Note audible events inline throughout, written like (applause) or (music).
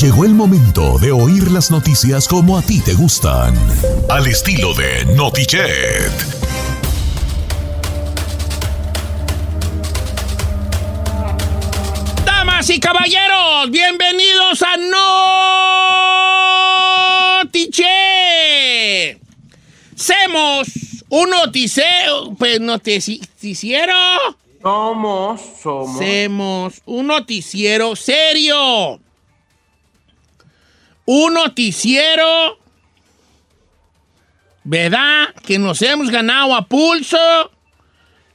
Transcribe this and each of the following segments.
Llegó el momento de oír las noticias como a ti te gustan. Al estilo de Notichet. Damas y caballeros, bienvenidos a Notichet. Semos un noticiero, pues noticiero. Somos, somos. Semos un noticiero serio. Un noticiero, ¿verdad? Que nos hemos ganado a pulso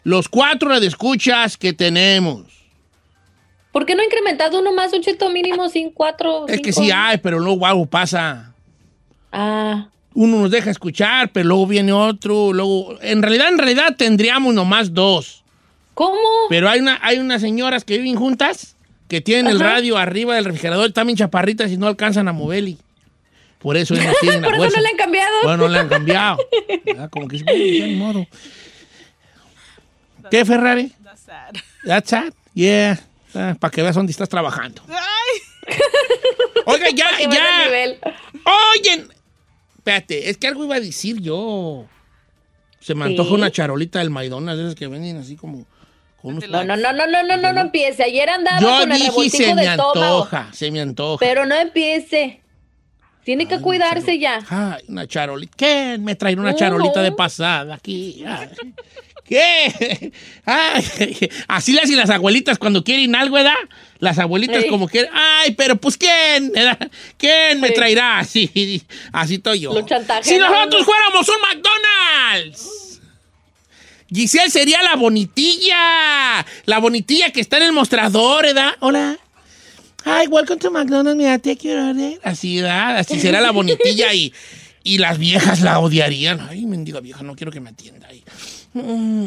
los cuatro de escuchas que tenemos. ¿Por qué no ha incrementado uno más, un cheto mínimo sin cuatro? Es que sí hay, pero luego algo pasa. Ah, Uno nos deja escuchar, pero luego viene otro, luego... En realidad, en realidad tendríamos nomás dos. ¿cómo? Pero hay, una, hay unas señoras que viven juntas que tienen el radio arriba del refrigerador, también chaparritas y no alcanzan a moverle. Por eso ellos (laughs) tienen la Por eso no le han cambiado. Bueno, no le han cambiado. (laughs) Ah, Como que ya ni modo. ¿Qué, Ferrari? That's sad. That's sad. Yeah. para que veas dónde estás trabajando. (laughs) Oiga, ya, ya. nivel. Oye, espérate, es que algo iba a decir yo. Se me antoja Sí. una charolita del McDonald's, de esas que venden así como con unos... No, no, no, no, no, no, no, no empiece. Ayer andaba Yo con el dije se de me estómago. antoja, se me antoja. Pero no empiece. Tiene que cuidarse ya. Ay, una charolita. ¿Qué? Me traen una charolita de pasada aquí. Ay. ¿Qué? Ay, así le hacen las abuelitas cuando quieren algo, ¿verdad? Las abuelitas Sí. como quieren. Ay, pero pues ¿quién? ¿verdad? ¿Quién me Sí. traerá? (laughs) Así, así estoy yo. Lo chantajean Si nosotros fuéramos un McDonald's. Giselle sería la bonitilla. La bonitilla que está en el mostrador, ¿verdad? Hola. Hi, welcome to McDonald's. Mira, take your order. Así, ¿verdad? Así será la bonitilla y, y las viejas la odiarían. Ay, mendiga vieja, no quiero que me atienda ahí. Mm,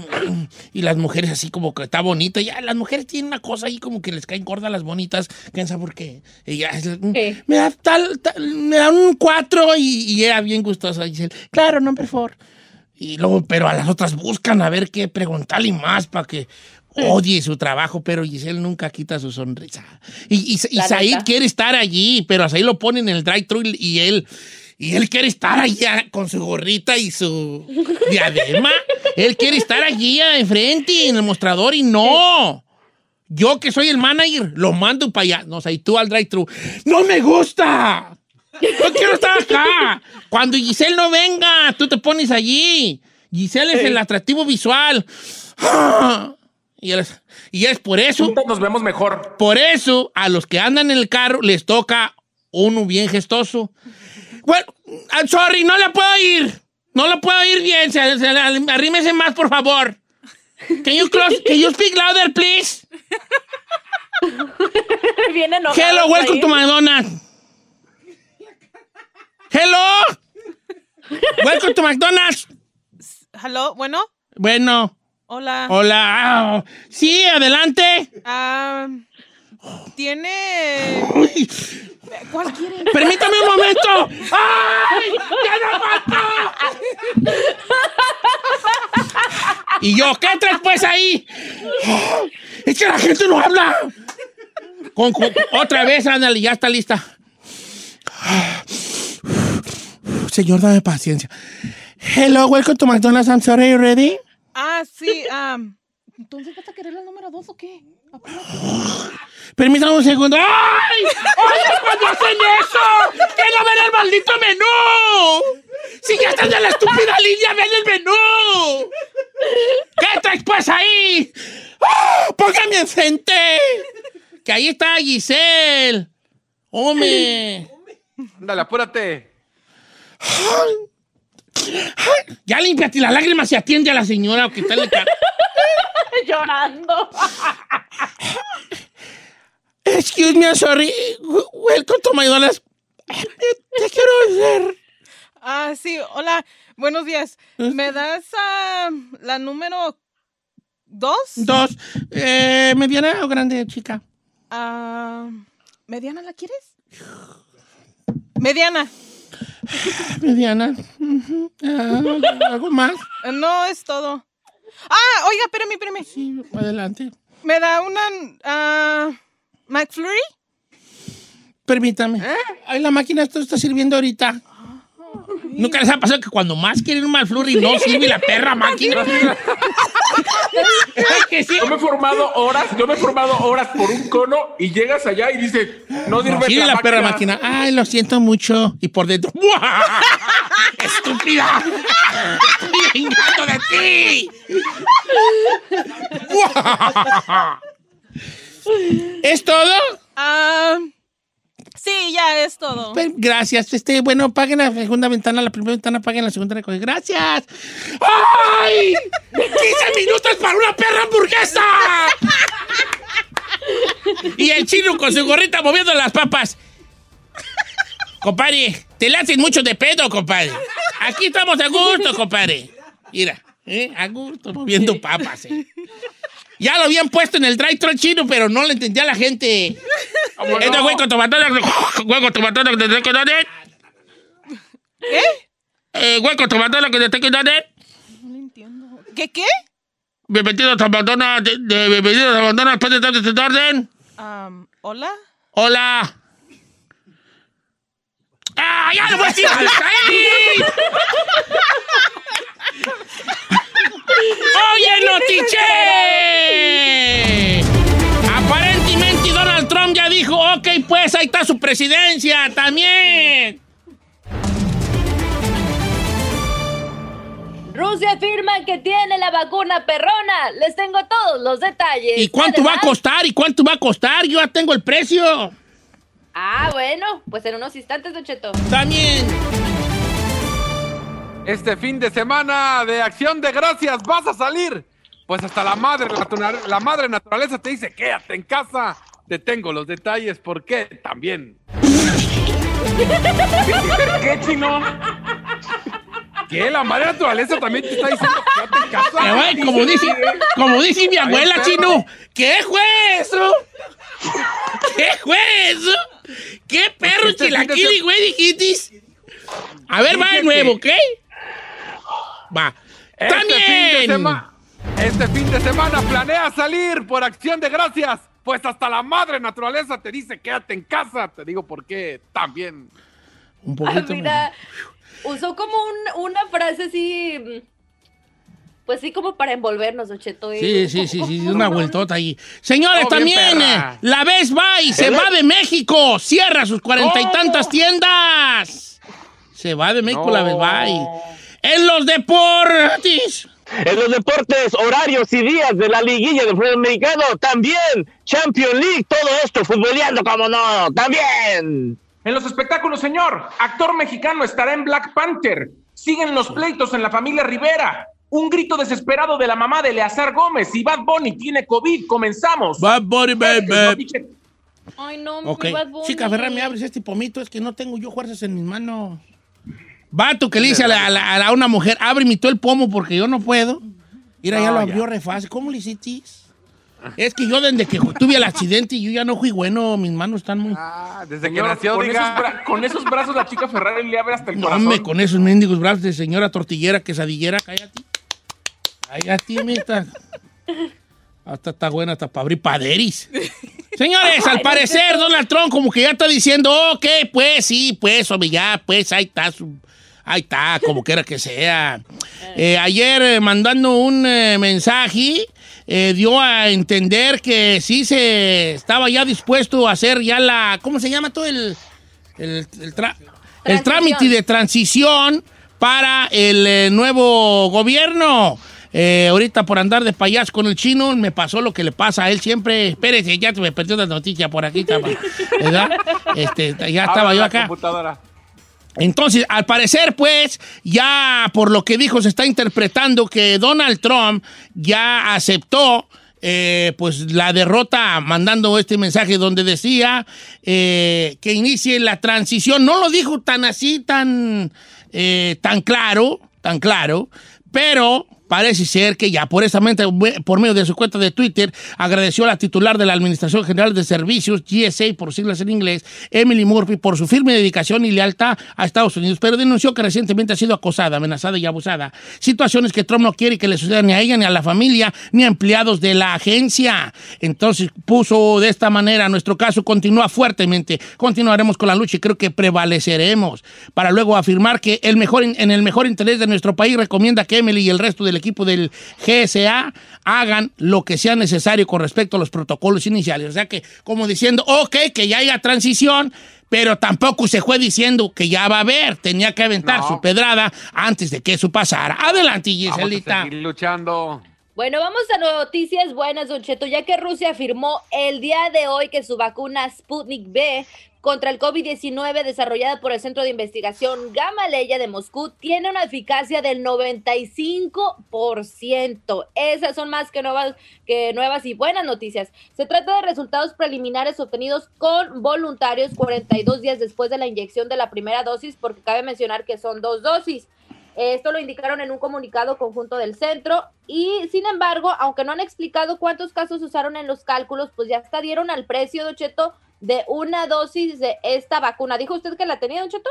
Y las mujeres así como que está bonita. Ya, las mujeres tienen una cosa ahí como que les caen gordas las bonitas. ¿Quién sabe por qué? Ella es- ¿Qué? me da tal, tal- me da un cuatro y, y ella bien gustosa. Giselle, claro, no, por favor. Y luego, pero a las otras buscan a ver qué preguntarle más para que odie su trabajo, pero Giselle nunca quita su sonrisa. Y, y, Said quiere estar allí, pero a Said lo ponen en el drive-thru y, y él, y él quiere estar allá con su gorrita y su (laughs) diadema. él quiere estar allí enfrente, en el mostrador, y no. Yo que soy el manager, lo mando para allá. No, Said, tú al drive-thru. ¡No me gusta! Yo quiero estar acá. Cuando Giselle no venga, tú te pones allí. Giselle es el atractivo visual. Y es, y es por eso, Juntos nos vemos mejor. por eso, a los que andan en el carro les toca uno bien gestoso. Bueno, I'm sorry, no la puedo ir. No la puedo ir bien. Se, se- arrímese más, por favor. Can you, close, can you speak louder, please? Viene. Hello, welcome to McDonald's. Hello. Welcome to McDonald's. Hello, bueno, Bueno, hola. hola. Sí, adelante. Ah, Tiene. Uy, ¿Cuál quiere? Permítame un momento. ¡Ay! ¡Ya no aguanto! ¿Y yo qué traes pues ahí? Es que la gente no habla. Con- con- otra vez, ándale, ya está lista. Señor, dame paciencia. Hello, welcome to McDonald's. I'm sorry, you ready? Ah, sí. ah, Entonces, ¿vas a querer la número dos o qué? Permítame un segundo. ¡Ay! ¡Oye, cuando hacen eso! ¡Que no ven el maldito menú! ¡Si ya estás en la estúpida línea, ven el menú! ¿Qué traes pues ahí? ¡Ah! ¡Póngame enfrente! Que ahí está Giselle. ¡Hombre! Ándale, apúrate. Ya límpiate las lágrimas y atiende a la señora o quitarle cara. (laughs) Llorando. Excuse me, I'm sorry. Welcome to my dollars. Te quiero ver. Ah, sí, hola, buenos días. ¿Me das ah, la número dos? Dos. Eh, ¿Mediana o grande, chica? Ah, ¿Mediana la quieres? Mediana. (laughs) Mediana. Ah, ¿Algo más? Eh, No es todo. Ah, oiga, espérame, espérame. Sí, adelante. ¿Me da una ah, McFlurry? Permítame. Ay, la máquina esto está sirviendo ahorita. ¿Nunca les ha pasado que cuando más quieren un malflurry no sirve la perra máquina? (laughs) Que sí. Yo me he formado horas, yo me he formado horas por un cono y llegas allá y dice, no sirve No la, la perra máquina. Ay, lo siento mucho. Y por dentro. ¡buah! (laughs) ¡Estúpida! ¡Estoy vengando de ti! (laughs) ¡Buah! ¿Es todo? Ah, es todo. Pues, Gracias. Este, bueno, paguen la segunda ventana, la primera ventana, paguen la segunda recoge. Gracias. ¡Ay! ¡15 minutos para una perra hamburguesa! Y el chino con su gorrita moviendo las papas. Compadre, te le hacen mucho de pedo, compadre. Aquí estamos a gusto, compadre. Mira, ¿eh? a gusto, moviendo papas. eh. Ya lo habían puesto en el drive-thru chino, pero no le entendía a la gente. Este güey con tomatones, güey con tomatones que te tengo que dar. ¿Qué? Eh, güey con tomatones que te tengo que dar. No lo entiendo. ¿Qué, qué? Bienvenido a de, de, bienvenido a ¿puedes dar este orden? Am, ¿Hola? Hola. ¡Ah, ya lo voy a decir! (laughs) ¡Ay! (laughs) ¡Oye, Notiche! Aparentemente Donald Trump ya dijo, ok, pues ahí está su presidencia también. Rusia afirma que tiene la vacuna perrona. Les tengo todos los detalles. ¿Y cuánto va a costar? ¿Y cuánto va a costar? Yo ya tengo el precio. Ah, bueno, pues en unos instantes, Don Cheto. También. Este fin de semana de acción de gracias vas a salir. Pues hasta la madre, la madre naturaleza te dice, quédate en casa. Te tengo los detalles, ¿por qué? También. (laughs) ¿Qué, chino? ¿Qué? La madre naturaleza también te está diciendo, quédate en casa. Eh, güey, como dice, como dice mi abuela, chino, ¿qué fue eso? ¿Qué fue eso? ¿Qué perro Este fin de chilaquili, güey, dijitis? A ver, va de nuevo, ¿ok? Va. Este fin, de ¡También! este fin de semana planea salir por acción de gracias. Pues hasta la madre naturaleza te dice quédate en casa. Te digo por qué también. Un Ah, poquito. mira, usó como un- una frase así. Pues sí, como para envolvernos, Don Cheto. y- Sí, sí, sí, sí, una (laughs) vueltota ahí. Señores, Oh, también, perra. eh, la Best Buy se va de México, cierra sus cuarenta y ¿Cómo? tantas tiendas. Se va de México No. la Best Buy. En los deportes. En los deportes, horarios y días de la liguilla de fútbol mexicano, también Champions League, todo esto futboleando como no, también. En los espectáculos, señor, actor mexicano estará en Black Panther. Siguen los pleitos en la familia Rivera. Un grito desesperado de la mamá de Eleazar Gómez y Bad Bunny tiene COVID. Comenzamos. Bad Bunny, baby. Ay, no, Ok. mi Bad Bunny. Chica, Ferran, me abres este pomito, es que no tengo yo fuerzas en mis manos. Vato que le dice a, la- a la- a la- a una mujer, ábreme tú el pomo porque yo no puedo. Mira, ya No, lo ya. abrió re fácil. ¿Cómo le hiciste? Es que yo desde que tuve el accidente yo ya no fui bueno, mis manos están muy... Ah, desde que nació, con, diga. esos con esos brazos la chica Ferrari le abre hasta el No, corazón. hombre, con esos mendigos brazos de señora tortillera, quesadillera, cállate. Cállate, mita. Hasta está buena, hasta para abrir paderis. Señores, al parecer Donald Trump como que ya está diciendo, ok, pues sí, pues, hombre, ya, pues, ahí está, su- ahí está, como quiera que sea. Eh, ayer eh, mandando un eh, mensaje, eh, dio a entender que sí se estaba ya dispuesto a hacer ya la, ¿cómo se llama todo el, el, el tra- el trámite de transición para el eh, nuevo gobierno? Eh, ahorita por andar de payaso con el chino me pasó lo que le pasa a él siempre. Espérese, ya me perdió la noticia por aquí, ¿verdad? (laughs) Este, ya estaba Abre yo la acá. Entonces, al parecer, pues, ya por lo que dijo, se está interpretando que Donald Trump ya aceptó, eh, pues, la derrota, mandando este mensaje donde decía eh, que inicie la transición. No lo dijo tan así, tan, eh, tan claro, tan claro, pero parece ser que ya por esa mente, por medio de su cuenta de Twitter, agradeció a la titular de la Administración General de Servicios, GSA por siglas en inglés, Emily Murphy, por su firme dedicación y lealtad a Estados Unidos, pero denunció que recientemente ha sido acosada, amenazada y abusada. Situaciones que Trump no quiere que le sucedan ni a ella, ni a la familia, ni a empleados de la agencia. Entonces puso de esta manera, nuestro caso continúa fuertemente, continuaremos con la lucha y creo que prevaleceremos, para luego afirmar que el mejor, en el mejor interés de nuestro país recomienda que Emily y el resto del equipo del GSA hagan lo que sea necesario con respecto a los protocolos iniciales. O sea que, como diciendo, ok, que ya haya transición, pero tampoco se fue diciendo que ya va a haber. Tenía que aventar No. su pedrada antes de que eso pasara. Adelante, Vamos a Giselita. seguir luchando. Bueno, vamos a noticias buenas, Don Cheto, ya que Rusia afirmó el día de hoy que su vacuna Sputnik B contra el COVID-19 desarrollada por el Centro de Investigación Gamaleya de Moscú tiene una eficacia del 95%. Esas son más que nuevas, que nuevas y buenas noticias. Se trata de resultados preliminares obtenidos con voluntarios 42 días después de la inyección de la primera dosis, porque cabe mencionar que son dos dosis. Esto lo indicaron en un comunicado conjunto del centro y sin embargo, aunque no han explicado cuántos casos usaron en los cálculos, pues ya hasta dieron al precio, Cheto, de una dosis de esta vacuna. ¿Dijo usted que la tenía, Don Cheto?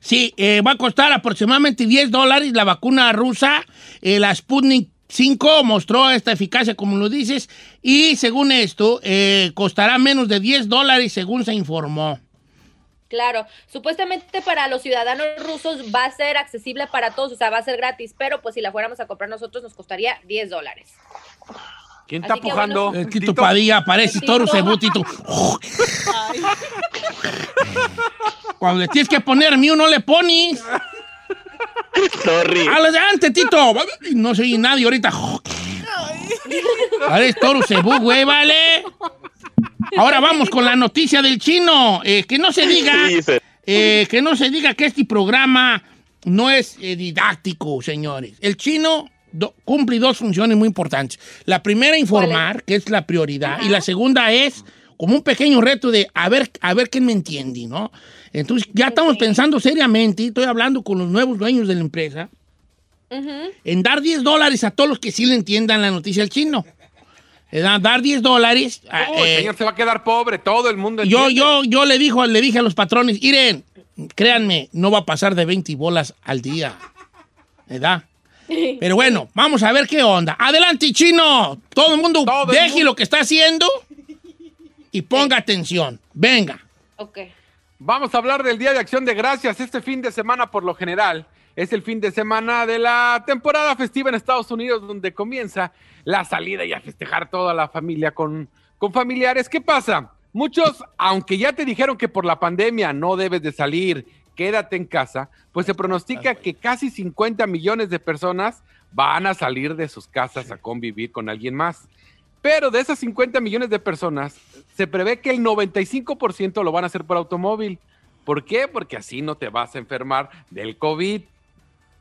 Sí, eh, va a costar aproximadamente 10 dólares la vacuna rusa, eh, la Sputnik 5 mostró esta eficacia, como lo dices, y según esto, eh, costará menos de 10 dólares, según se informó. Claro, supuestamente para los ciudadanos rusos va a ser accesible para todos, o sea, va a ser gratis, pero pues si la fuéramos a comprar nosotros nos costaría 10 dólares. ¿Quién está Así que pujando? bueno. El Tito Tito. Padilla parece Tito. toro cebutito. Cuando le tienes que poner a mí, no le pones. Sorry. Adelante, Tito. No soy nadie ahorita. Parece toro cebú, güey, vale. Ahora vamos con la noticia del chino. Eh, que no se diga. Eh, que no se diga que este programa no es eh, didáctico, señores. El chino do- cumple dos funciones muy importantes. La primera, informar, que es la prioridad, y la segunda es como un pequeño reto de a ver, a ver quién me entiende, ¿no? Entonces, ya estamos pensando seriamente, estoy hablando con los nuevos dueños de la empresa, Ujú. en dar 10 dólares a todos los que sí le entiendan la noticia del chino. Eh, da- Dar 10 dólares. Oh, el eh, señor se va a quedar pobre, todo el mundo yo, entiende. yo, yo le, dijo, le dije a los patrones, Iren, créanme, no va a pasar de 20 bolas al día. ¿Verdad? (laughs) Pero bueno, vamos a ver qué onda. Adelante, chino. Todo el mundo Todo el deje mundo. lo que está haciendo y ponga atención. Venga. Ok. Vamos a hablar del Día de Acción de Gracias. Este fin de semana, por lo general, es el fin de semana de la temporada festiva en Estados Unidos, donde comienza la salida y a festejar toda la familia con, con familiares. ¿Qué pasa? Muchos, aunque ya te dijeron que por la pandemia no debes de salir, quédate en casa, pues se pronostica que casi 50 millones de personas van a salir de sus casas a convivir con alguien más. Pero de esas 50 millones de personas, se prevé que el 95% lo van a hacer por automóvil. ¿Por qué? Porque así no te vas a enfermar del COVID.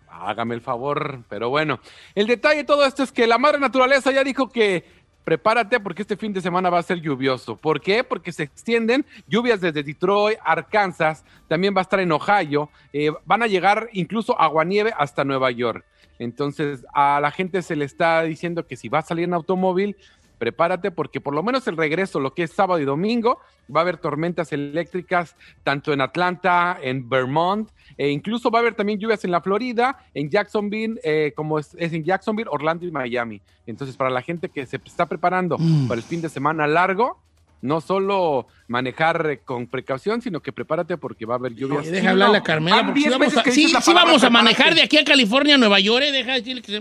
Hágame el favor, pero bueno. El detalle de todo esto es que la madre naturaleza ya dijo que prepárate porque este fin de semana va a ser lluvioso. ¿Por qué? Porque se extienden lluvias desde Detroit, Arkansas, también va a estar en Ohio, eh, van a llegar incluso aguanieve hasta Nueva York. Entonces a la gente se le está diciendo que si va a salir en automóvil, prepárate porque por lo menos el regreso, lo que es sábado y domingo, va a haber tormentas eléctricas tanto en Atlanta, en Vermont, e incluso va a haber también lluvias en la Florida, en Jacksonville, eh, como es, es en Jacksonville, Orlando y Miami. Entonces, para la gente que se está preparando para el fin de semana largo, no solo manejar con precaución, sino que prepárate porque va a haber lluvias. Oye, deja hablarle a Carmela. Porque sí vamos, a, sí, sí vamos a manejar de aquí a California a Nueva York, ¿eh? Deja decirle que se...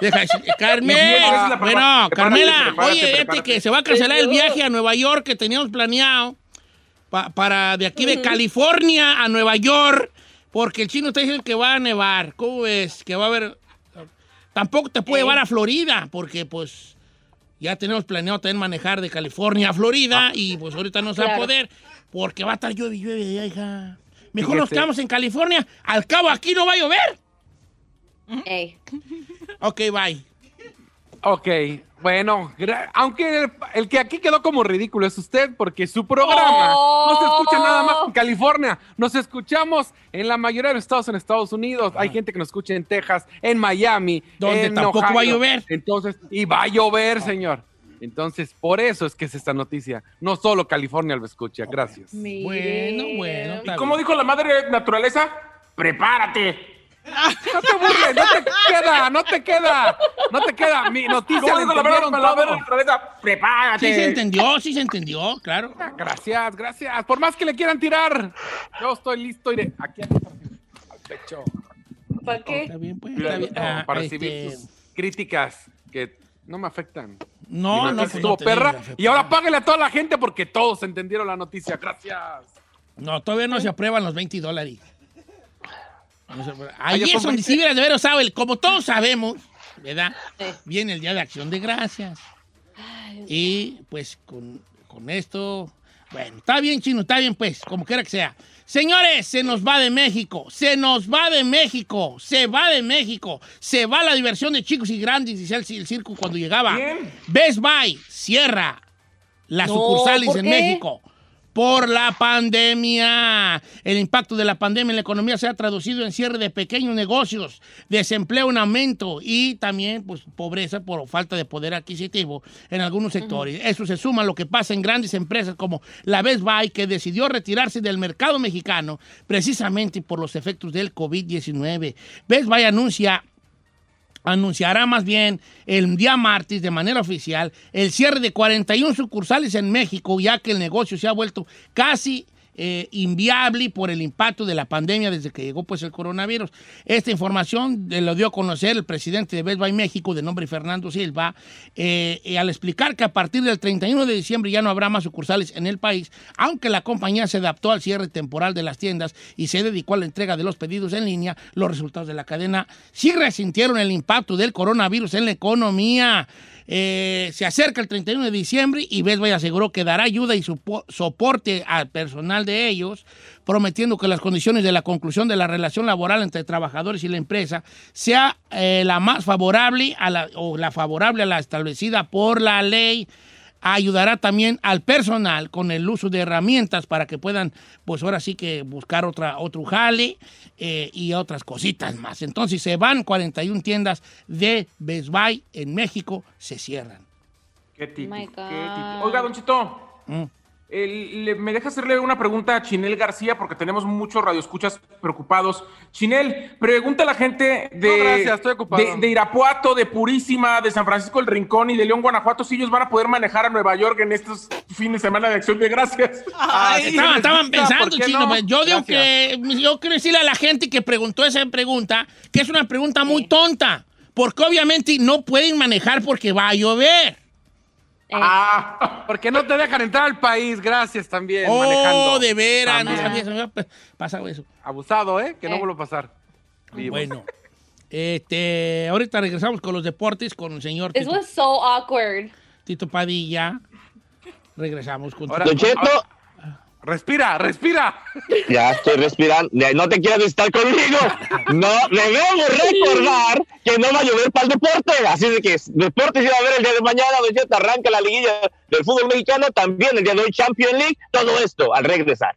Deja decirle- Diez Carmen. veces la palabra- Bueno, prepárate, Carmela, prepárate, oye, prepárate. que se va a cancelar el viaje a Nueva York que teníamos planeado pa- para de aquí de California a Nueva York, porque el chino está diciendo que va a nevar. ¿Cómo ves? Que va a haber... Tampoco te puede llevar a Florida, porque pues ya tenemos planeado también manejar de California a Florida y pues ahorita no se va a poder porque va a estar llueve y llueve allá, hija. Mejor nos quedamos en California. Al cabo aquí no va a llover. Ey. Ok, bye. Ok, bueno, aunque el, el que aquí quedó como ridículo es usted, porque su programa no se escucha nada más en California, nos escuchamos en la mayoría de los estados en Estados Unidos, hay gente que nos escucha en Texas, en Miami, Donde en tampoco Ohio. va a llover. Entonces, y va a llover, señor. Entonces, por eso es que es esta noticia. No solo California lo escucha, gracias. Bueno, bueno. ¿Y cómo dijo la madre naturaleza? ¡Prepárate! No te burles, no te queda, no te queda, no te queda. Mi noticia ¿Cómo la dijo la naturaleza? ¡Prepárate! Sí se entendió, sí se entendió, claro. Gracias, gracias. Por más que le quieran tirar, yo estoy listo. Iré aquí al pecho. ¿Para qué? Está bien, pues. Está bien. Ah, para este, recibir sus críticas que no me afectan. No, no, pues estuvo no perra. digas, Y ahora páguele a toda la gente porque todos entendieron la noticia. Gracias. No, todavía no se aprueban los 20 dólares. Ahí es son donde 20. sí hubieras de ver, sabe, como todos sabemos, ¿verdad? Sí. Viene el Día de Acción de Gracias. Y pues con, con esto, bueno, está bien, chino, está bien, pues, como quiera que sea. Señores, se nos va de México, se nos va de México, se va de México, se va la diversión de chicos y grandes, dice el, el circo cuando llegaba. ¿Quién? Best Buy cierra las No, sucursales ¿por en qué? México. Por la pandemia. El impacto de la pandemia en la economía se ha traducido en cierre de pequeños negocios, desempleo en aumento y también pues, pobreza por falta de poder adquisitivo en algunos sectores. Eso se suma a lo que pasa en grandes empresas como la Best Buy, que decidió retirarse del mercado mexicano precisamente por los efectos del COVID-19. Best Buy anuncia anunciará más bien el día martes de manera oficial el cierre de 41 sucursales en México, ya que el negocio se ha vuelto casi eh, inviable por el impacto de la pandemia desde que llegó pues el coronavirus. Esta información eh, lo dio a conocer el presidente de Best Buy México, de nombre Fernando Silva, eh, al explicar que a partir del 31 de diciembre ya no habrá más sucursales en el país, aunque la compañía se adaptó al cierre temporal de las tiendas y se dedicó a la entrega de los pedidos en línea, los resultados de la cadena sí resintieron el impacto del coronavirus en la economía. Eh, se acerca el 31 de diciembre y Best aseguró que dará ayuda y soporte al personal de ellos, prometiendo que las condiciones de la conclusión de la relación laboral entre trabajadores y la empresa sea eh, la más favorable a la, o la favorable a la establecida por la ley. Ayudará también al personal con el uso de herramientas para que puedan, pues ahora sí que buscar otra, otro jale eh, y otras cositas más. Entonces se van 41 tiendas de Best Buy en México, se cierran. Qué típico, my qué típico. Oiga, Don Chito, Mm. El- le- me deja hacerle una pregunta a Chinel García porque tenemos muchos radioescuchas preocupados. Chinel, pregunta a la gente de, No, gracias, estoy ocupado. de, de Irapuato, de Purísima, de San Francisco del Rincón y de León, Guanajuato, si ellos van a poder manejar a Nueva York en estos fines de semana de acción de gracias. Ay, Estaban, estaban Gusta, ¿por pensando, chino. no? pues, Yo digo Gracias. que yo quiero decirle a la gente que preguntó esa pregunta que es una pregunta muy tonta. Porque obviamente no pueden manejar porque va a llover. Eh, Ah, Porque no te dejan entrar al país, gracias también. Oh, manejando. de veras, no sabía, había pasado eso. Abusado, ¿eh? Que no Eh. vuelva a pasar. Vivo. Bueno, este, ahorita regresamos con los deportes con el señor This Tito, was so awkward. Tito Padilla. Regresamos con Ahora- Cheto, Respira, respira. ya estoy respirando. No te quieras estar conmigo. No, debemos recordar que no va a llover para el deporte. Así de que deporte se va a ver el día de mañana. Don Cheto arranca la liguilla del fútbol mexicano. También el día de hoy Champions League. Todo esto al regresar.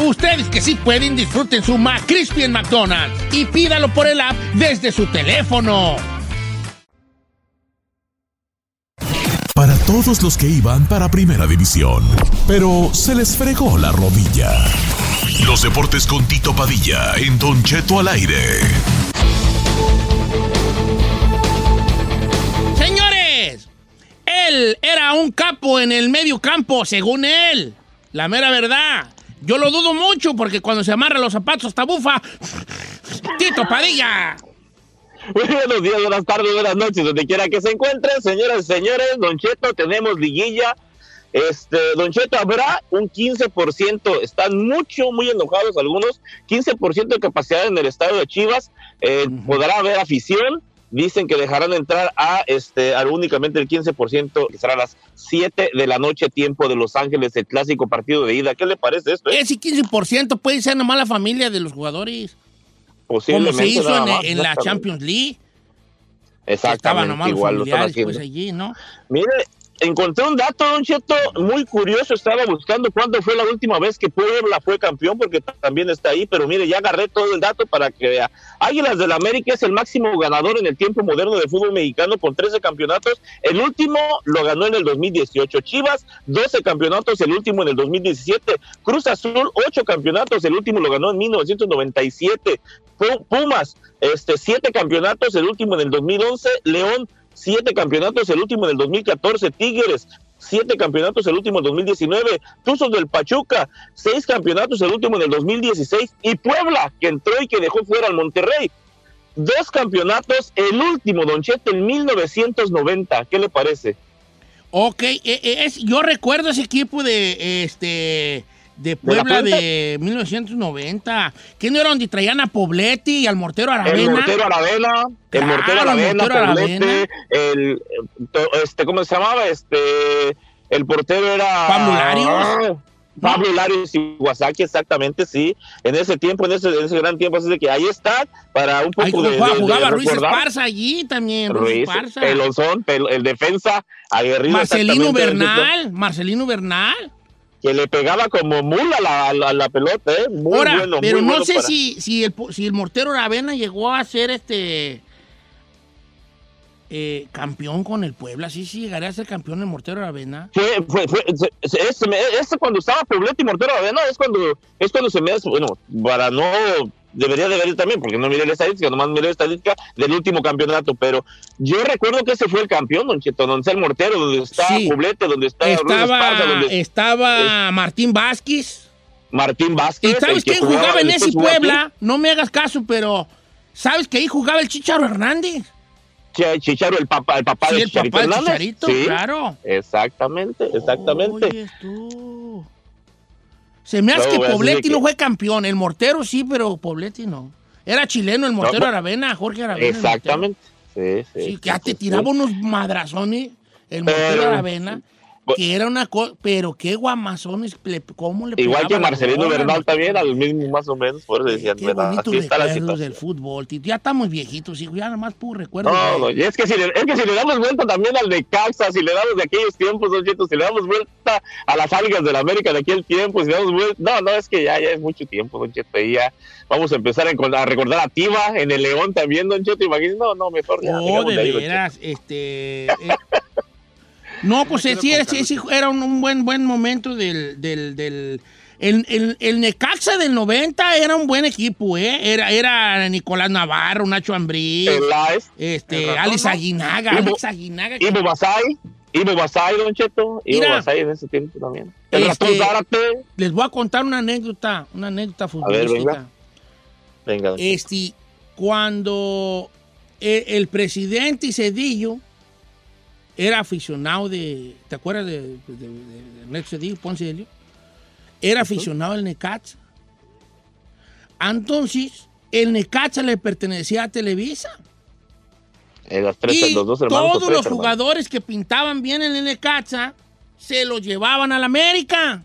Ustedes que sí pueden, disfruten su McCrispy en McDonald's y pídalo por el app desde su teléfono. Para todos los que iban para Primera División, pero se les fregó la rodilla. Los deportes con Tito Padilla en Don Cheto al aire. Señores, él era un capo en el medio campo, según él. La mera verdad. Yo lo dudo mucho porque cuando se amarra los zapatos hasta bufa. Tito Padilla. Muy buenos días, buenas tardes, buenas noches, donde quiera que se encuentren, señoras y señores, Don Cheto, tenemos liguilla. Este, Don Cheto, habrá un 15%, están mucho, muy enojados algunos, 15% de capacidad en el estadio de Chivas, eh, podrá haber afición, dicen que dejarán entrar a este a únicamente el 15%, que será a las 7 de la noche, tiempo de Los Ángeles, el clásico partido de ida. ¿Qué le parece esto? eh? Ese 15% puede ser nomás la familia de los jugadores. Como se Posiblemente hizo en, más, en la. Champions League. Exactamente, Estaban nomás los igual lo están familiares, haciendo. pues allí, ¿no? Mire, encontré un dato, Don Cheto, muy curioso. Estaba buscando cuándo fue la última vez que Puebla fue campeón, porque también está ahí. Pero mire, ya agarré todo el dato para que vea. Águilas del América es el máximo ganador en el tiempo moderno de fútbol mexicano con 13 campeonatos. El último lo ganó en el 2018. Chivas, 12 campeonatos, el último en el 2017. Cruz Azul, 8 campeonatos, el último lo ganó en 1997. Pu- Pumas, este, 7 campeonatos, el último en el 2011. León, siete campeonatos, el último en el 2014, Tigres, siete campeonatos, el último en 2019, Tuzos del Pachuca, seis campeonatos, el último en el 2016, y Puebla, que entró y que dejó fuera al Monterrey. Dos campeonatos, el último, Don Cheto, en 1990. ¿Qué le parece? Ok, eh, eh, es, yo recuerdo ese equipo de este de Puebla Puente? de 1990. ¿Quién era donde traían a Pobletti y al mortero Aravena? El Mortero Aravena, el Mortero el Aravena, Mortero Poblete, el, este, ¿cómo se llamaba? Este, el portero era... Pablo Larios. Pablo Larios Iwasaki, exactamente, sí. En ese tiempo, en ese, en ese gran tiempo, así de que ahí está, para un poco Ahí de, jugaba, de- de jugaba Ruiz. Esparza allí también. Ruiz, Esparza. Pelonzón, pel- el defensa aguerrido. Marcelino Bernal. Marcelino Bernal. Que le pegaba como mula a la, la- la pelota, ¿eh? Muy Ahora, bueno, pero muy no bueno sé para- si, si, el, si el mortero Aravena llegó a ser este eh, campeón con el Puebla. Sí, sí, llegaría a ser campeón el mortero Aravena. Fue, fue, fue, me- ese cuando estaba Poblete y Mortero Aravena es cuando, es cuando se me hace, bueno, para no debería de ver también, porque no miré la estadística, nomás miré la estadística del último campeonato, pero yo recuerdo que ese fue el campeón, don Cheto, donde está el Mortero, donde está Sí. Poblete, donde está Estaba, Esparza, donde estaba Martín Vázquez. Martín ¿Y Vázquez. sabes el que quién jugaba en ese. Puebla? No me hagas caso, pero ¿sabes que ahí jugaba el Chicharo Hernández? Ch- Chicharo, el papá, el papá Sí, de el Chicharito papá de. Chicharito, Sí, claro. Exactamente, exactamente. Tú. Se me hace No, que Pobletti que- no fue campeón. El Mortero sí, pero Pobletti no. Era chileno el Mortero No, Aravena, Jorge Aravena. Exactamente. Sí, sí. Que ya te tiraba unos madrazones el Mortero Pero- Aravena, que era una cosa, pero qué guamazones, le- cómo le Igual que Marcelino Bernal ¿no? también, al mismo más o menos, por eso decían, Así está la situación. del fútbol, Tito. Ya estamos viejitos, hijo, ya nada más puro recuerdo. No, no, y es que, si le, es que si le damos vuelta también al de Caxa, si le damos de aquellos tiempos, Don si le damos vuelta a las algas de la América de aquel tiempo, si le damos vuelta, no, no, es que ya, ya es mucho tiempo, Don Cheto, y ya vamos a empezar a, recordar a Tiva en el León también, Don Cheto, imagínate, no, no, mejor ya. Oh, dejemos de ahí, veras, este... eh, (laughs) no, pues sí, sí, era un, un buen, buen momento del... del, del el, el- el Necaxa del 90 era un buen equipo, ¿eh? Era, era Nicolás Navarro, Nacho Peláez. este, Alex. Aguinaga, Ivo- Alex Aguinaga. que- Ivo Basay, Ivo Basay, Don Cheto, Mira. Basay en ese tiempo también. El Este, ratón Zárate, Les voy a contar una anécdota, una anécdota ver, futbolística. venga. venga, Don Cheto. Este, cuando el, el presidente Cedillo era aficionado de, ¿te acuerdas de, de, de- de Ernesto Cedillo, Ponce Cedillo? Era aficionado del Necaxa. Entonces, el Necaxa le pertenecía a Televisa. Eh, las tres, y los dos hermanos. todos tres los hermanos. jugadores que pintaban bien en el se los llevaban al América.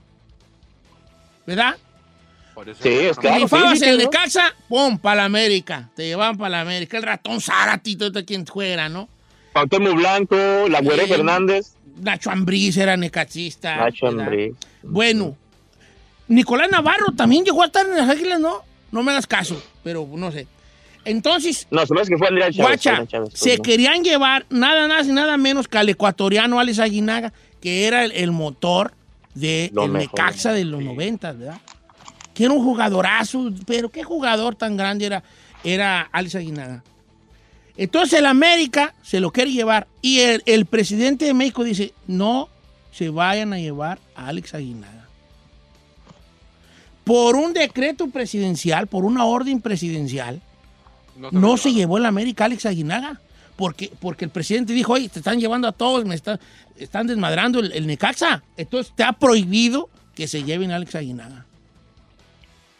¿Verdad? Sí, es claro. Rifabas sí, el ¿no? Necaxa, pum, para la América. Te llevaban para la América. El ratón Zárate, todo quien fuera, ¿no? Cuauhtémoc Blanco, la Güere. Fernández, Nacho Ambriz era necaxista. Nacho. Ambriz. Bueno, Nicolás Navarro también llegó a estar en las Águilas, ¿no? No me hagas caso, pero no sé. Entonces, No, se me hace que fue Chávez. Guacha, Chávez, pues, se no. querían llevar nada más y nada menos que al ecuatoriano Alex Aguinaga, que era el, el motor de mejor. Necaxa de los 90, ¿verdad? Que era un jugadorazo, pero qué jugador tan grande era, era Alex Aguinaga. Entonces el América se lo quiere llevar y el, el presidente de México dice, no se vayan a llevar a Alex Aguinaga. Por un decreto presidencial, por una orden presidencial, no se llevó el América Alex Aguinaga. Porque, porque el presidente dijo, oye, te están llevando a todos, me está- están desmadrando el, el Necaxa. Entonces te ha prohibido que se lleven a Alex Aguinaga.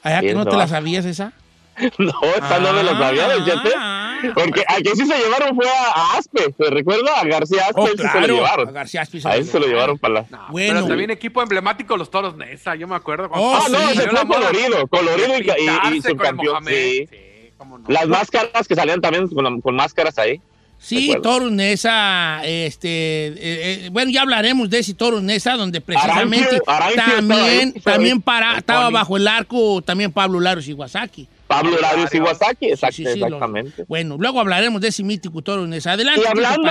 ¿Allá que no te no. la sabías esa? (laughs) No, esta no me la sabía. Ah, Porque al que sí se llevaron fue a, a Aspe, ¿te recuerda? A García Aspe, Oh, él sí se lo llevaron. a García Aspe se a él se lo llevaron para la... Bueno. Pero también equipo emblemático los toros Nesa, yo me acuerdo. Oh, ah, no, sí. la fue colorido, colorido y, y- y subcampeón. Sí. Sí, cómo no. Las máscaras que salían también con, con máscaras ahí. Sí. Toros Nesa, este, eh, eh, bueno, ya hablaremos de ese Toros Nesa, donde precisamente Arancio, Arancio estaba ahí, también, también para, estaba bajo el arco también Pablo Laros Iwasaki. Pablo Larios Iwasaki, exact- Sí, sí, sí, lo- exactamente. bueno, luego hablaremos de ese mítico Nesa. Adelante, Y hablando,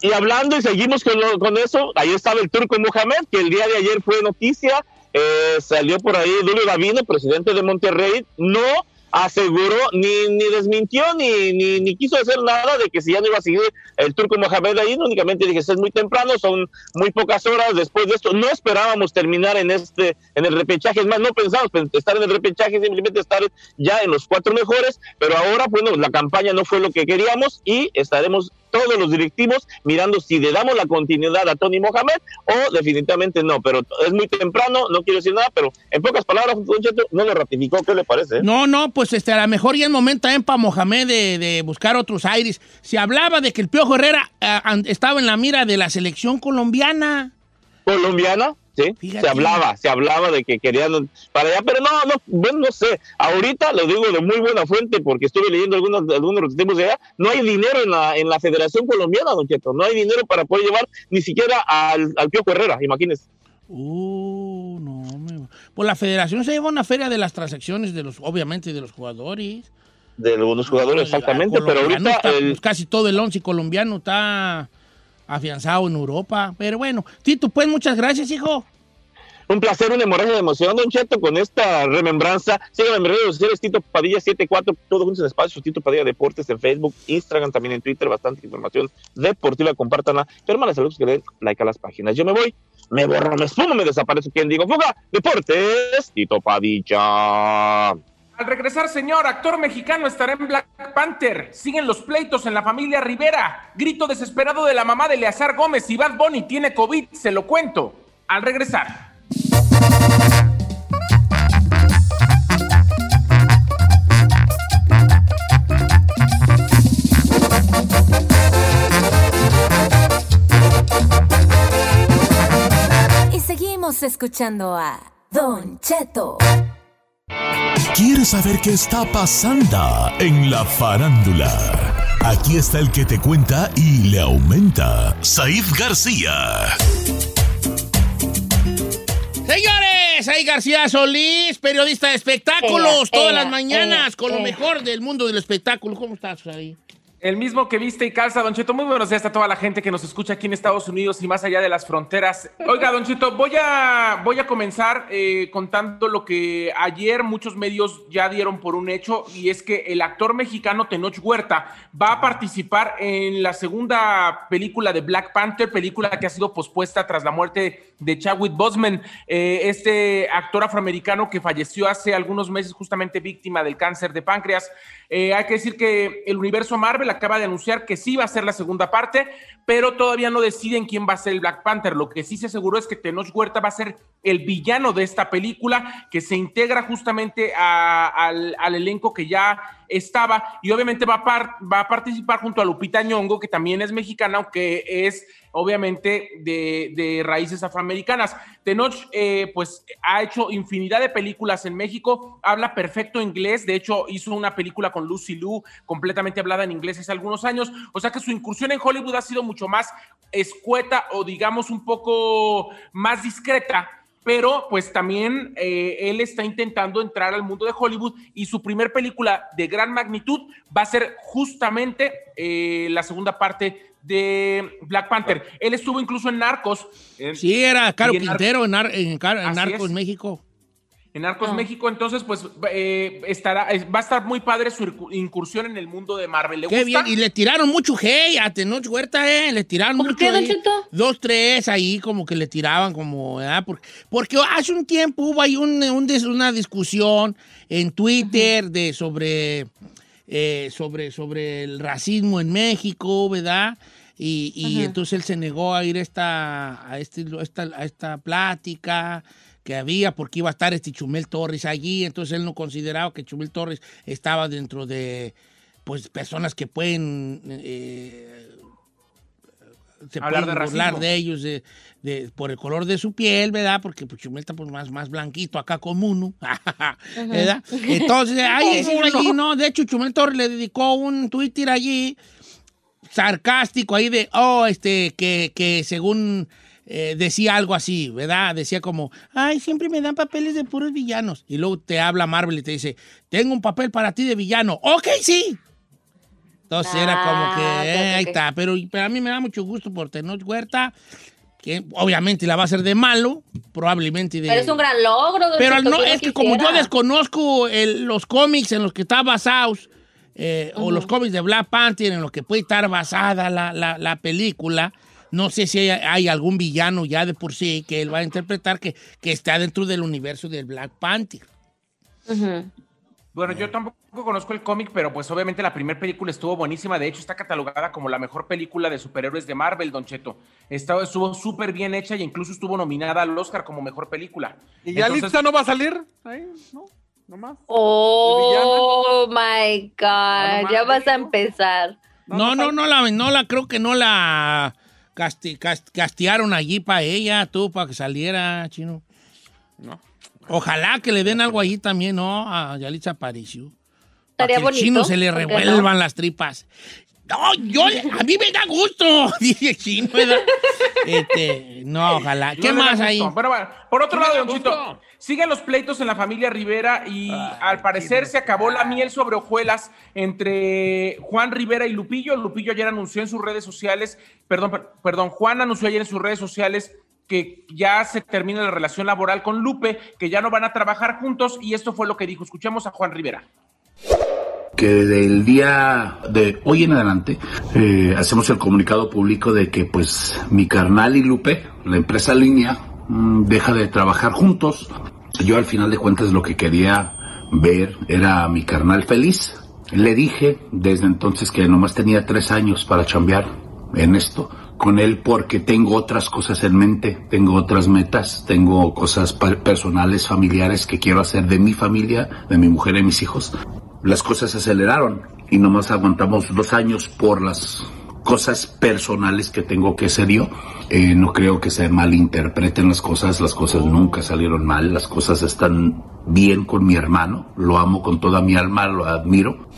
y hablando y seguimos con, lo- con eso, ahí estaba el turco Mohamed, que el día de ayer fue noticia, eh, salió por ahí Dulio Davino, presidente de Monterrey, no aseguró, ni, ni desmintió, ni, ni, ni quiso hacer nada de que si ya no iba a seguir el turco Mohamed ahí, únicamente dije, es muy temprano, son muy pocas horas después de esto, no esperábamos terminar en este, en el repechaje, es más, no pensábamos estar en el repechaje, simplemente estar ya en los cuatro mejores, pero ahora, bueno, la campaña no fue lo que queríamos y estaremos todos los directivos mirando si le damos la continuidad a Tony Mohamed o definitivamente no, pero es muy temprano, no quiero decir nada, pero en pocas palabras, no lo ratificó, ¿qué le parece? No, no, pues este, a lo mejor ya es momento también para Mohamed de, de buscar otros aires. Se hablaba de que el Piojo Herrera eh, estaba en la mira de la selección colombiana. Colombiana, sí, Fíjate. se hablaba, se hablaba de que querían para allá, pero no, no, bueno, no sé, ahorita lo digo de muy buena fuente porque estuve leyendo algunos, algunos de los tipos de allá, no hay dinero en la, en la Federación Colombiana, Don Cheto, no hay dinero para poder llevar ni siquiera al, al Piojo Herrera, imagínese. Uh, no, me... Pues la federación se lleva una feria de las transacciones de los, obviamente, de los jugadores. De algunos jugadores, No, exactamente, pero ahorita está- el, pues, casi todo el once colombiano está afianzado en Europa. Pero bueno, Tito, pues muchas gracias, hijo. Un placer, una hemorragia de emoción, Don Cheto, con esta remembranza. Síganme en mis redes sociales, Tito Padilla 74, todo juntos en espacio, Tito Padilla Deportes en Facebook, Instagram, también en Twitter, bastante información deportiva, compártanla. Pero hermanos, saludos que le den like a las páginas. Yo me voy, me borro, me esfumo, me desaparezco. ¿Quién digo? Fuga, Deportes, Tito Padilla. Al regresar, señor, actor mexicano estará en Black Panther. Siguen los pleitos en la familia Rivera. Grito desesperado de la mamá de Eleazar Gómez y Bad Bunny tiene COVID, se lo cuento. Al regresar. Y seguimos escuchando a Don Cheto. ¿Quieres saber qué está pasando en la farándula? Aquí está el que te cuenta y le aumenta, Saif García. Señores, ahí García Solís, periodista de espectáculos, todas las mañanas, con lo mejor del mundo del espectáculo. ¿Cómo estás ahí? El mismo que viste y calza, Don Cheto. Muy buenos días a toda la gente que nos escucha aquí en Estados Unidos y más allá de las fronteras. Oiga, Don Cheto, voy a, voy a comenzar eh, contando lo que ayer muchos medios ya dieron por un hecho y es que el actor mexicano Tenoch Huerta va a participar en la segunda película de Black Panther, película que ha sido pospuesta tras la muerte de Chadwick Boseman, eh, este actor afroamericano que falleció hace algunos meses justamente víctima del cáncer de páncreas. Eh, hay que decir que el universo Marvel acaba de anunciar que sí va a ser la segunda parte, pero todavía no deciden quién va a ser el Black Panther. Lo que sí se aseguró es que Tenoch Huerta va a ser el villano de esta película, que se integra justamente al elenco que ya estaba y obviamente va a, va a participar junto a Lupita Nyong'o, que también es mexicana, aunque es obviamente de, de raíces afroamericanas. Tenoch, eh, pues, ha hecho infinidad de películas en México, habla perfecto inglés, de hecho, hizo una película con Lucy Liu, completamente hablada en inglés hace algunos años, o sea que su incursión en Hollywood ha sido mucho más escueta o digamos un poco más discreta pero pues también eh, él está intentando entrar al mundo de Hollywood y su primer película de gran magnitud va a ser justamente eh, la segunda parte de Black Panther. Él estuvo incluso en Narcos. en- Sí, era Caro en Quintero en, Nar- en en Así Narcos. México. En Narcos Ah. México, entonces pues eh, estará, es- va a estar muy padre su incursión en el mundo de Marvel. ¿Le Qué gusta? bien. Y le tiraron mucho hey a Tenoch Huerta, ¿eh? Le tiraron mucho. qué, Don ahí. Cheto? Dos, tres ahí, como que le tiraban, como, ¿verdad? Porque, porque hace un tiempo hubo ahí un- un dis- una discusión en Twitter de sobre, eh, sobre, sobre el racismo en México, ¿verdad? Y, entonces él se negó a ir a esta, a, este, esta, a esta plática que había porque iba a estar este Chumel Torres allí, entonces él no consideraba que Chumel Torres estaba dentro de pues personas que pueden eh, se Hablar pueden de burlar de ellos de, de- por el color de su piel, ¿verdad? Porque pues, Chumel está pues, más, más blanquito acá como uno, (laughs) ¿verdad? Entonces, (laughs) ahí, allí, no, de hecho Chumel Torres le dedicó un Twitter allí sarcástico ahí de, oh, este, que, que según eh, decía algo así, ¿verdad? Decía como, ay, siempre me dan papeles de puros villanos. Y luego te habla Marvel y te dice, tengo un papel para ti de villano. Ok, sí. Entonces era como que, Ah, eh, ok, ok, ahí está. Pero, pero a mí me da mucho gusto por Tenoch Huerta, que obviamente la va a hacer de malo, probablemente de... Pero es un gran logro. Pero no, ¿quién es que como yo desconozco el- los cómics en los que está basados, eh, o los cómics de Black Panther en los que puede estar basada la, la- la película, no sé si hay, hay algún villano ya de por sí que él va a interpretar que, que está dentro del universo del Black Panther. Bueno, yo tampoco conozco el cómic, pero pues obviamente la primera película estuvo buenísima. De hecho, está catalogada como la mejor película de superhéroes de Marvel, Don Cheto. Estuvo súper bien hecha e incluso estuvo nominada al Oscar como mejor película. ¿Y ya Entonces- Lipsa no va a salir? Ahí, ¿no? Nomás. Oh my God, ya vas a empezar. No, no, no la, no la, creo que no la casti- cast- castearon allí para ella, tú, para que saliera, chino. No. Ojalá que le den algo allí también, ¿no? A Yalitza Aparicio. Para que bonito, chino se le revuelvan las tripas. No, yo, a mí me da gusto, dice el chino, ¿verdad? Este, no, ojalá. ¿Qué No más ahí? Pero bueno, por otro lado, Don Chito, siguen los pleitos en la familia Rivera y al parecer se acabó la miel sobre hojuelas entre Juan Rivera y Lupillo. Lupillo ayer anunció en sus redes sociales, perdón, per- perdón, Juan anunció ayer en sus redes sociales que ya se termina la relación laboral con Lupe, que ya no van a trabajar juntos y esto fue lo que dijo. Escuchemos a Juan Rivera. Que del día de hoy en adelante eh, hacemos el comunicado público de que pues mi carnal y Lupe, la empresa línea, mm, deja de trabajar juntos. Yo al final de cuentas lo que quería ver era a mi carnal feliz. Le dije desde entonces que nomás tenía tres años para chambear en esto con él porque tengo otras cosas en mente, tengo otras metas, tengo cosas personales, familiares que quiero hacer de mi familia, de mi mujer y mis hijos. Las cosas se aceleraron y nomás aguantamos dos años por las cosas personales que tengo que hacer yo. Eh, no creo que se malinterpreten las cosas, las cosas nunca salieron mal, las cosas están bien con mi hermano, lo amo con toda mi alma, lo admiro.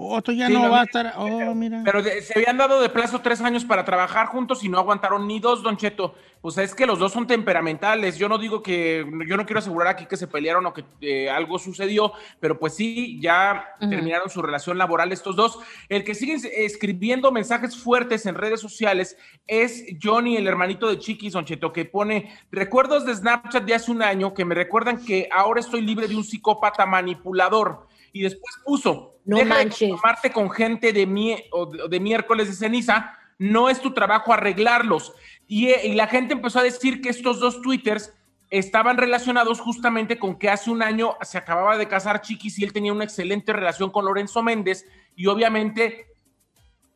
Otro ya Sí, no va a estar. Oh, mira. Pero de- se habían dado de plazo tres años para trabajar juntos y no aguantaron ni dos, Don Cheto. Pues es que los dos son temperamentales. Yo no digo que, yo no quiero asegurar aquí que se pelearon o que eh, algo sucedió, pero pues sí, ya terminaron su relación laboral estos dos. El que sigue escribiendo mensajes fuertes en redes sociales es Johnny, el hermanito de Chiquis, Don Cheto, que pone recuerdos de Snapchat de hace un año que me recuerdan que ahora estoy libre de un psicópata manipulador. Y después puso, No deja manches. de tomarte con gente de, mie- o de, o de miércoles de ceniza, no es tu trabajo arreglarlos. Y, eh, y la gente empezó a decir que estos dos twitters estaban relacionados justamente con que hace un año se acababa de casar Chiquis y él tenía una excelente relación con Lorenzo Méndez y obviamente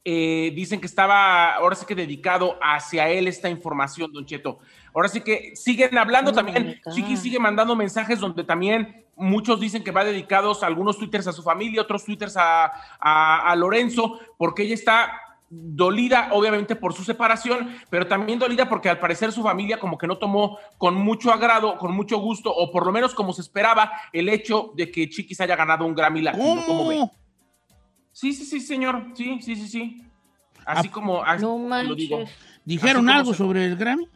eh, dicen que estaba ahora sí que dedicado hacia él esta información, Don Cheto. Ahora sí que siguen hablando Oh también. Chiqui sigue mandando mensajes donde también muchos dicen que va dedicados algunos twitters a su familia, otros twitters a, a- a Lorenzo, porque ella está dolida obviamente por su separación, pero también dolida porque al parecer su familia como que no tomó con mucho agrado, con mucho gusto, o por lo menos como se esperaba, el hecho de que Chiquis haya ganado un Grammy Latino. ¿Cómo ve? Sí, sí, sí, señor. Sí, sí, sí, sí. Así como así No lo digo. manches. ¿Dijeron como algo sobre el Grammy?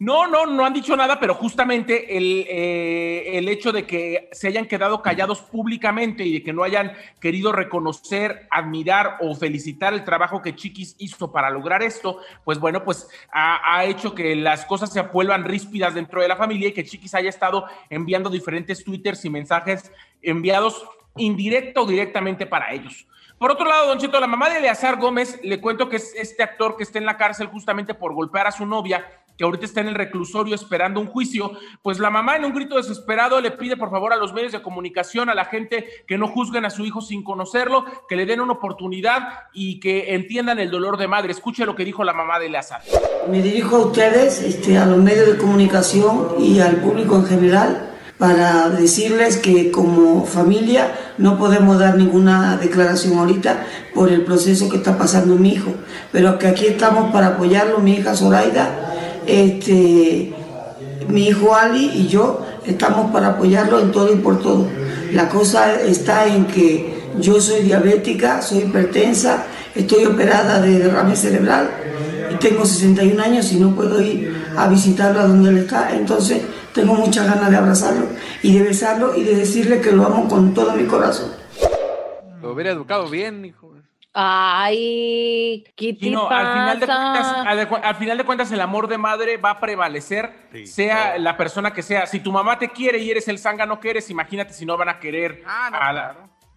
No, no, no han dicho nada, pero justamente el, eh, el hecho de que se hayan quedado callados públicamente y de que no hayan querido reconocer, admirar o felicitar el trabajo que Chiquis hizo para lograr esto, pues bueno, pues ha, hecho que las cosas se vuelvan ríspidas dentro de la familia y que Chiquis haya estado enviando diferentes twitters y mensajes enviados indirecto o directamente para ellos. Por otro lado, Don Cheto, la mamá de Eleazar Gómez, le cuento que es este actor que está en la cárcel justamente por golpear a su novia, que ahorita está en el reclusorio esperando un juicio, pues la mamá en un grito desesperado le pide por favor a los medios de comunicación, a la gente que no juzguen a su hijo sin conocerlo, que le den una oportunidad y que entiendan el dolor de madre. Escuche lo que dijo la mamá de Eleazar. Me dirijo a ustedes, este, a los medios de comunicación y al público en general para decirles que como familia no podemos dar ninguna declaración ahorita por el proceso que está pasando mi hijo, pero que aquí estamos para apoyarlo, mi hija Zoraida, este, mi hijo Ali y yo estamos para apoyarlo en todo y por todo. La cosa está en que yo soy diabética, soy hipertensa, estoy operada de derrame cerebral y tengo 61 años y no puedo ir a visitarlo a donde él está. Entonces tengo muchas ganas de abrazarlo y de besarlo y de decirle que lo amo con todo mi corazón. Lo hubiera educado bien, hijo. Ay, ¿qué te Sí, no, al final, de cuentas, al, de cu- al final de cuentas, el amor de madre va a prevalecer, sea la persona que sea. Si tu mamá te quiere y eres el zángano que eres, imagínate si no van a querer a la-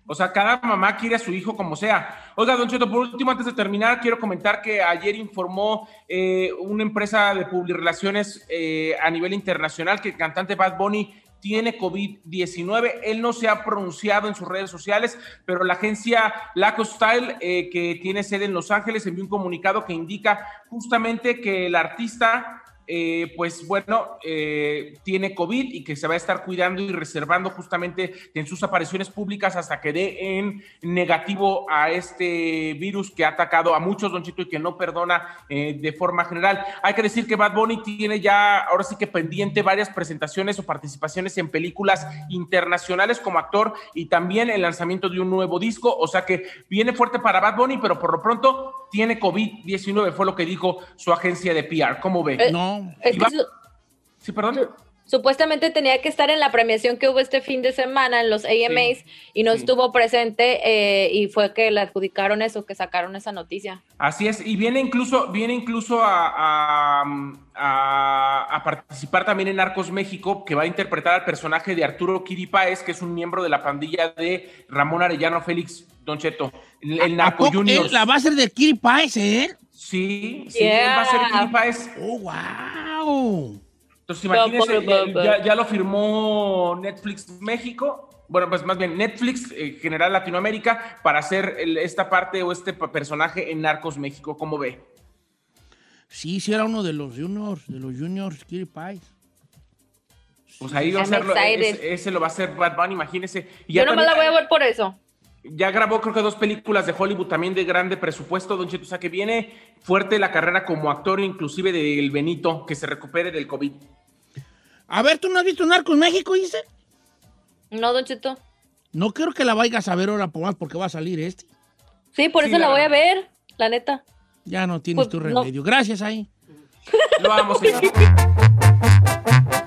O sea, cada mamá quiere a su hijo como sea. Oiga, Don Cheto, por último, antes de terminar, quiero comentar que ayer informó eh, una empresa de publirelaciones eh, a nivel internacional que el cantante Bad Bunny tiene COVID-19. Él no se ha pronunciado en sus redes sociales, pero la agencia Laco Style, eh, que tiene sede en Los Ángeles, envió un comunicado que indica justamente que el artista, eh, pues bueno, eh, tiene COVID y que se va a estar cuidando y reservando justamente en sus apariciones públicas hasta que dé en negativo a este virus que ha atacado a muchos, Don Chito, y que no perdona eh, de forma general. Hay que decir que Bad Bunny tiene ya, ahora sí que pendiente, varias presentaciones o participaciones en películas internacionales como actor y también el lanzamiento de un nuevo disco. O sea que viene fuerte para Bad Bunny, pero por lo pronto tiene COVID-19, fue lo que dijo su agencia de PR. ¿Cómo ve? Eh, no. Va- Sí, perdón. Supuestamente tenía que estar en la premiación que hubo este fin de semana en los AMAs y no estuvo presente eh, y fue que le adjudicaron eso, que sacaron esa noticia. Así es, y viene incluso, viene incluso a, a- a- a participar también en Narcos México, que va a interpretar al personaje de Arturo Kiripáez, que es un miembro de la pandilla de Ramón Arellano Félix Don Cheto, el, el ¿A Narco él- la va a ser de Kiri Páez, ¿eh? Sí, sí, él va a ser Kiripáez. Oh, wow. Entonces, imagínense, ya, ya- ya lo firmó Netflix México. Bueno, pues más bien Netflix eh, General Latinoamérica para hacer el- esta parte o este personaje en Narcos México. ¿Cómo ve? Sí, sí era uno de los juniors, de los juniors, Kiri Páez. Pues ahí va a hacerlo, excited. ese, ese lo va a hacer Bad Bunny, imagínese. Y Yo nomás la voy también- a ver por eso. Ya grabó creo que dos películas de Hollywood también de grande presupuesto, Don Cheto. O sea que viene fuerte la carrera como actor, inclusive del Benito, que se recupere del COVID. A ver, ¿tú no has visto Narcos México, dice? No, Don Cheto. No quiero que la vayas a ver ahora por más porque va a salir este. Sí, por Sí, eso la la voy a ver, la neta. Ya no tienes Pues, tu no. remedio. Gracias ahí. Lo amo, señor. (laughs)